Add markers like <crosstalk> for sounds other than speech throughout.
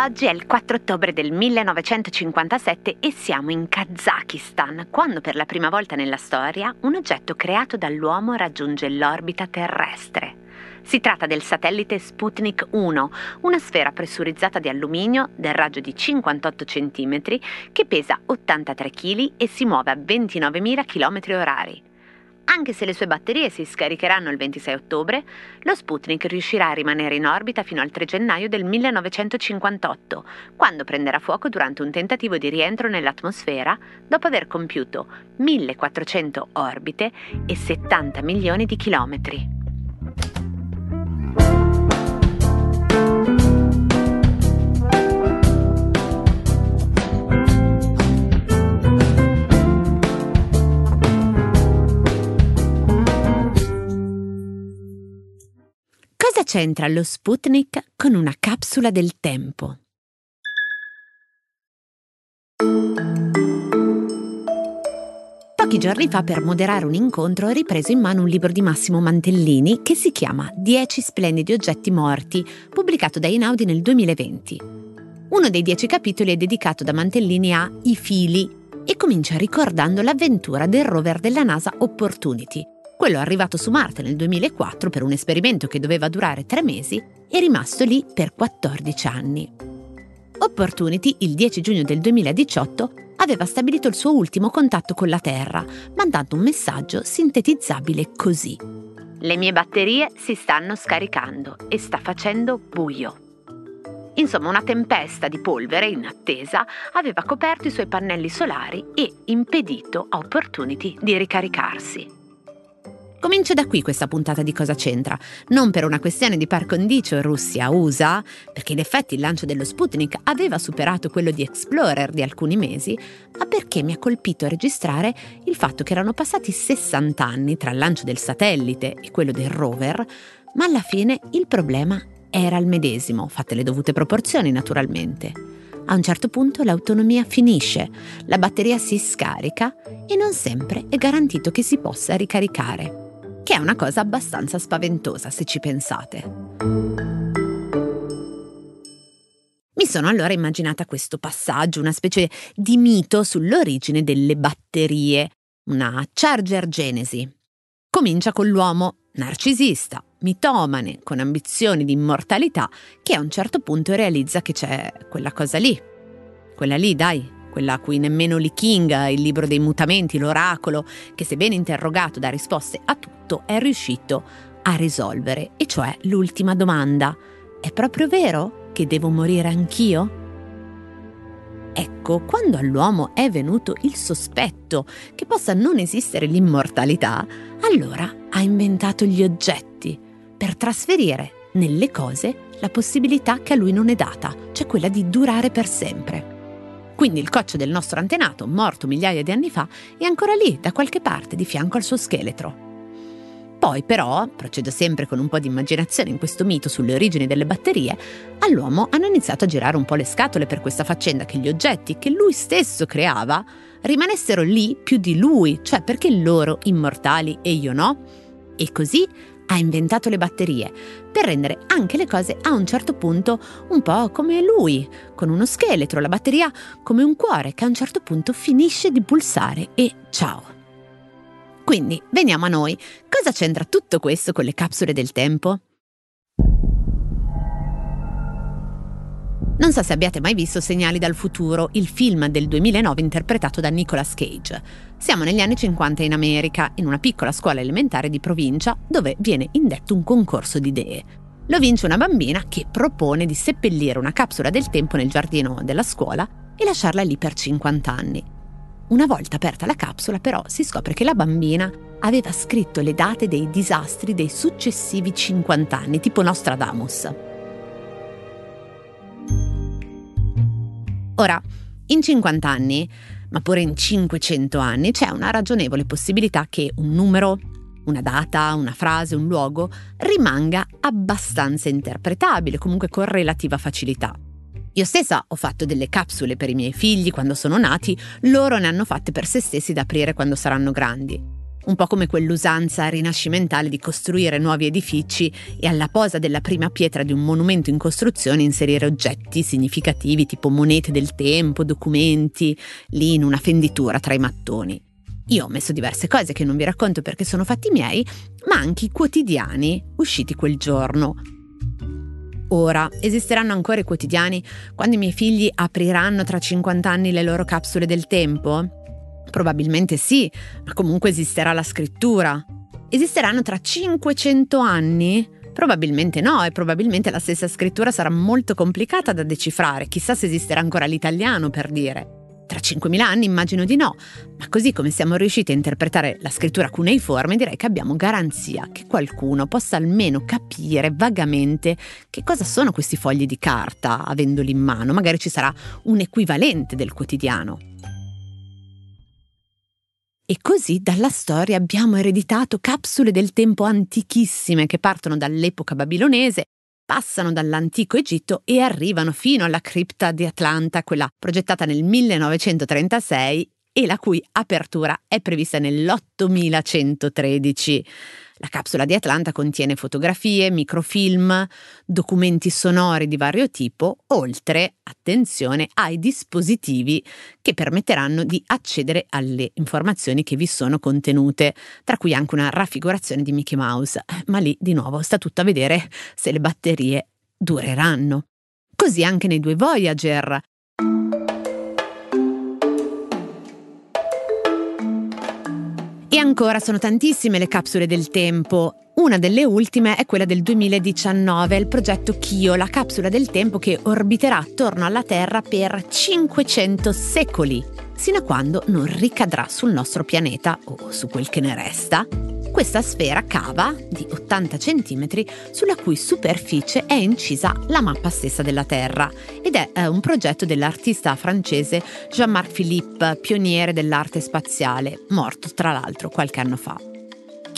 Oggi è il 4 ottobre del 1957 e siamo in Kazakistan, quando per la prima volta nella storia un oggetto creato dall'uomo raggiunge l'orbita terrestre. Si tratta del satellite Sputnik 1, una sfera pressurizzata di alluminio del raggio di 58 cm che pesa 83 kg e si muove a 29.000 km orari. Anche se le sue batterie si scaricheranno il 26 ottobre, lo Sputnik riuscirà a rimanere in orbita fino al 3 gennaio del 1958, quando prenderà fuoco durante un tentativo di rientro nell'atmosfera dopo aver compiuto 1400 orbite e 70 milioni di chilometri. Cosa c'entra lo Sputnik con una capsula del tempo? Pochi giorni fa, per moderare un incontro, ho ripreso in mano un libro di Massimo Mantellini che si chiama Dieci splendidi oggetti morti, pubblicato da Inaudi nel 2020. Uno dei dieci capitoli è dedicato da Mantellini a I fili e comincia ricordando l'avventura del rover della NASA Opportunity, quello arrivato su Marte nel 2004 per un esperimento che doveva durare tre mesi è rimasto lì per 14 anni. Opportunity, il 10 giugno del 2018, aveva stabilito il suo ultimo contatto con la Terra, mandando un messaggio sintetizzabile così. Le mie batterie si stanno scaricando e sta facendo buio. Insomma, una tempesta di polvere in attesa aveva coperto i suoi pannelli solari e impedito a Opportunity di ricaricarsi. Comincio da qui questa puntata di Cosa c'entra, non per una questione di par condicio Russia-USA, perché in effetti il lancio dello Sputnik aveva superato quello di Explorer di alcuni mesi, ma perché mi ha colpito registrare il fatto che erano passati 60 anni tra il lancio del satellite e quello del rover, ma alla fine il problema era il medesimo, fatte le dovute proporzioni naturalmente. A un certo punto l'autonomia finisce, la batteria si scarica e non sempre è garantito che si possa ricaricare che è una cosa abbastanza spaventosa se ci pensate. Mi sono allora immaginata questo passaggio, una specie di mito sull'origine delle batterie, una charger genesi. Comincia con l'uomo narcisista, mitomane, con ambizioni di immortalità, che a un certo punto realizza che c'è quella cosa lì. Quella lì, dai, quella a cui nemmeno Lee King, il libro dei mutamenti, l'oracolo, che se ben interrogato dà risposte a tutto, è riuscito a risolvere, e cioè l'ultima domanda. È proprio vero che devo morire anch'io? Ecco, quando all'uomo è venuto il sospetto che possa non esistere l'immortalità, allora ha inventato gli oggetti per trasferire nelle cose la possibilità che a lui non è data, cioè quella di durare per sempre. Quindi il coccio del nostro antenato, morto migliaia di anni fa, è ancora lì, da qualche parte, di fianco al suo scheletro. Poi però, procedo sempre con un po' di immaginazione in questo mito sulle origini delle batterie, all'uomo hanno iniziato a girare un po' le scatole per questa faccenda che gli oggetti che lui stesso creava rimanessero lì più di lui, cioè perché loro immortali e io no? E così ha inventato le batterie per rendere anche le cose a un certo punto un po' come lui, con uno scheletro, la batteria come un cuore che a un certo punto finisce di pulsare e ciao. Quindi veniamo a noi, cosa c'entra tutto questo con le capsule del tempo? Non so se abbiate mai visto Segnali dal futuro, il film del 2009 interpretato da Nicolas Cage. Siamo negli anni 50 in America, in una piccola scuola elementare di provincia dove viene indetto un concorso di idee. Lo vince una bambina che propone di seppellire una capsula del tempo nel giardino della scuola e lasciarla lì per 50 anni. Una volta aperta la capsula, però, si scopre che la bambina aveva scritto le date dei disastri dei successivi 50 anni, tipo Nostradamus. Ora, in 50 anni, ma pure in 500 anni, c'è una ragionevole possibilità che un numero, una data, una frase, un luogo rimanga abbastanza interpretabile, comunque con relativa facilità. Io stessa ho fatto delle capsule per i miei figli quando sono nati, loro ne hanno fatte per se stessi da aprire quando saranno grandi. Un po' come quell'usanza rinascimentale di costruire nuovi edifici e alla posa della prima pietra di un monumento in costruzione inserire oggetti significativi tipo monete del tempo, documenti, lì in una fenditura tra i mattoni. Io ho messo diverse cose che non vi racconto perché sono fatti miei, ma anche i quotidiani usciti quel giorno. Ora, esisteranno ancora i quotidiani quando i miei figli apriranno tra 50 anni le loro capsule del tempo? Probabilmente sì, ma comunque esisterà la scrittura. Esisteranno tra 500 anni? Probabilmente no e probabilmente la stessa scrittura sarà molto complicata da decifrare, chissà se esisterà ancora l'italiano per dire. Tra 5.000 anni immagino di no, ma così come siamo riusciti a interpretare la scrittura cuneiforme direi che abbiamo garanzia che qualcuno possa almeno capire vagamente che cosa sono questi fogli di carta avendoli in mano, magari ci sarà un equivalente del quotidiano. E così dalla storia abbiamo ereditato capsule del tempo antichissime che partono dall'epoca babilonese passano dall'antico Egitto e arrivano fino alla cripta di Atlanta, quella progettata nel 1936 e la cui apertura è prevista nell'8113. La capsula di Atlanta contiene fotografie, microfilm, documenti sonori di vario tipo, oltre, attenzione, ai dispositivi che permetteranno di accedere alle informazioni che vi sono contenute, tra cui anche una raffigurazione di Mickey Mouse. Ma lì, di nuovo, sta tutto a vedere se le batterie dureranno. Così anche nei due Voyager. Ancora sono tantissime le capsule del tempo. Una delle ultime è quella del 2019, il progetto Kyo, la capsula del tempo che orbiterà attorno alla Terra per 500 secoli, sino a quando non ricadrà sul nostro pianeta o su quel che ne resta questa sfera cava di 80 cm sulla cui superficie è incisa la mappa stessa della Terra ed è eh, un progetto dell'artista francese Jean-Marc Philippe, pioniere dell'arte spaziale, morto tra l'altro qualche anno fa.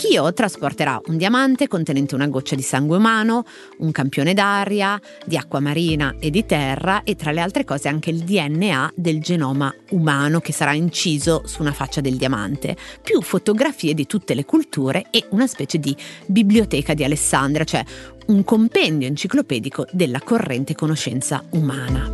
Kyo trasporterà un diamante contenente una goccia di sangue umano, un campione d'aria, di acqua marina e di terra e tra le altre cose anche il DNA del genoma umano che sarà inciso su una faccia del diamante, più fotografie di tutte le culture e una specie di biblioteca di Alessandria, cioè un compendio enciclopedico della corrente conoscenza umana.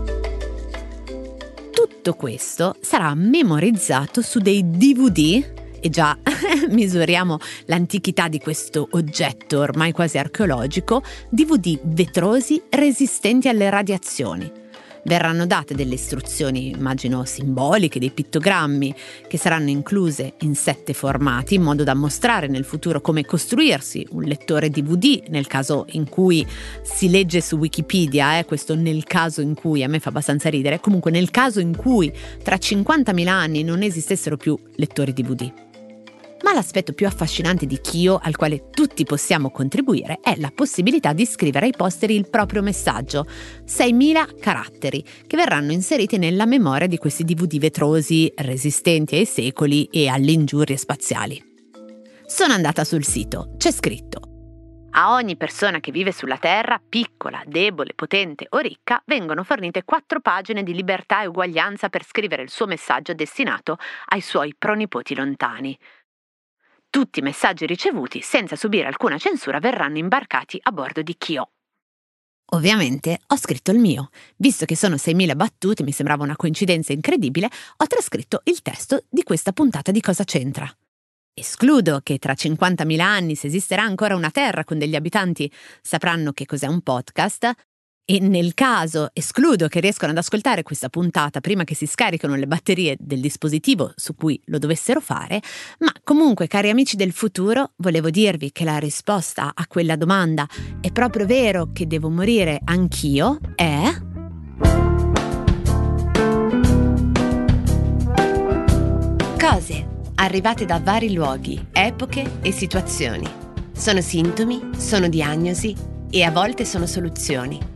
Tutto questo sarà memorizzato su dei DVD e già <laughs> misuriamo l'antichità di questo oggetto ormai quasi archeologico, DVD vetrosi resistenti alle radiazioni. Verranno date delle istruzioni, immagino simboliche, dei pittogrammi, che saranno incluse in sette formati in modo da mostrare nel futuro come costruirsi un lettore DVD nel caso in cui si legge su Wikipedia, eh, questo nel caso in cui a me fa abbastanza ridere, comunque nel caso in cui tra 50.000 anni non esistessero più lettori DVD. Ma l'aspetto più affascinante di Kyo, al quale tutti possiamo contribuire, è la possibilità di scrivere ai posteri il proprio messaggio, 6.000 caratteri, che verranno inseriti nella memoria di questi DVD vetrosi, resistenti ai secoli e alle ingiurie spaziali. Sono andata sul sito, c'è scritto a ogni persona che vive sulla Terra, piccola, debole, potente o ricca, vengono fornite quattro pagine di libertà e uguaglianza per scrivere il suo messaggio destinato ai suoi pronipoti lontani. Tutti i messaggi ricevuti, senza subire alcuna censura, verranno imbarcati a bordo di Kyo. Ovviamente ho scritto il mio. Visto che sono 6.000 battute, mi sembrava una coincidenza incredibile, ho trascritto il testo di questa puntata di Cosa c'entra. Escludo che tra 50.000 anni, se esisterà ancora una Terra con degli abitanti, sapranno che cos'è un podcast, e nel caso escludo che riescano ad ascoltare questa puntata prima che si scaricano le batterie del dispositivo su cui lo dovessero fare, ma comunque cari amici del futuro, volevo dirvi che la risposta a quella domanda è proprio vero che devo morire anch'io è... Cose arrivate da vari luoghi, epoche e situazioni. Sono sintomi, sono diagnosi e a volte sono soluzioni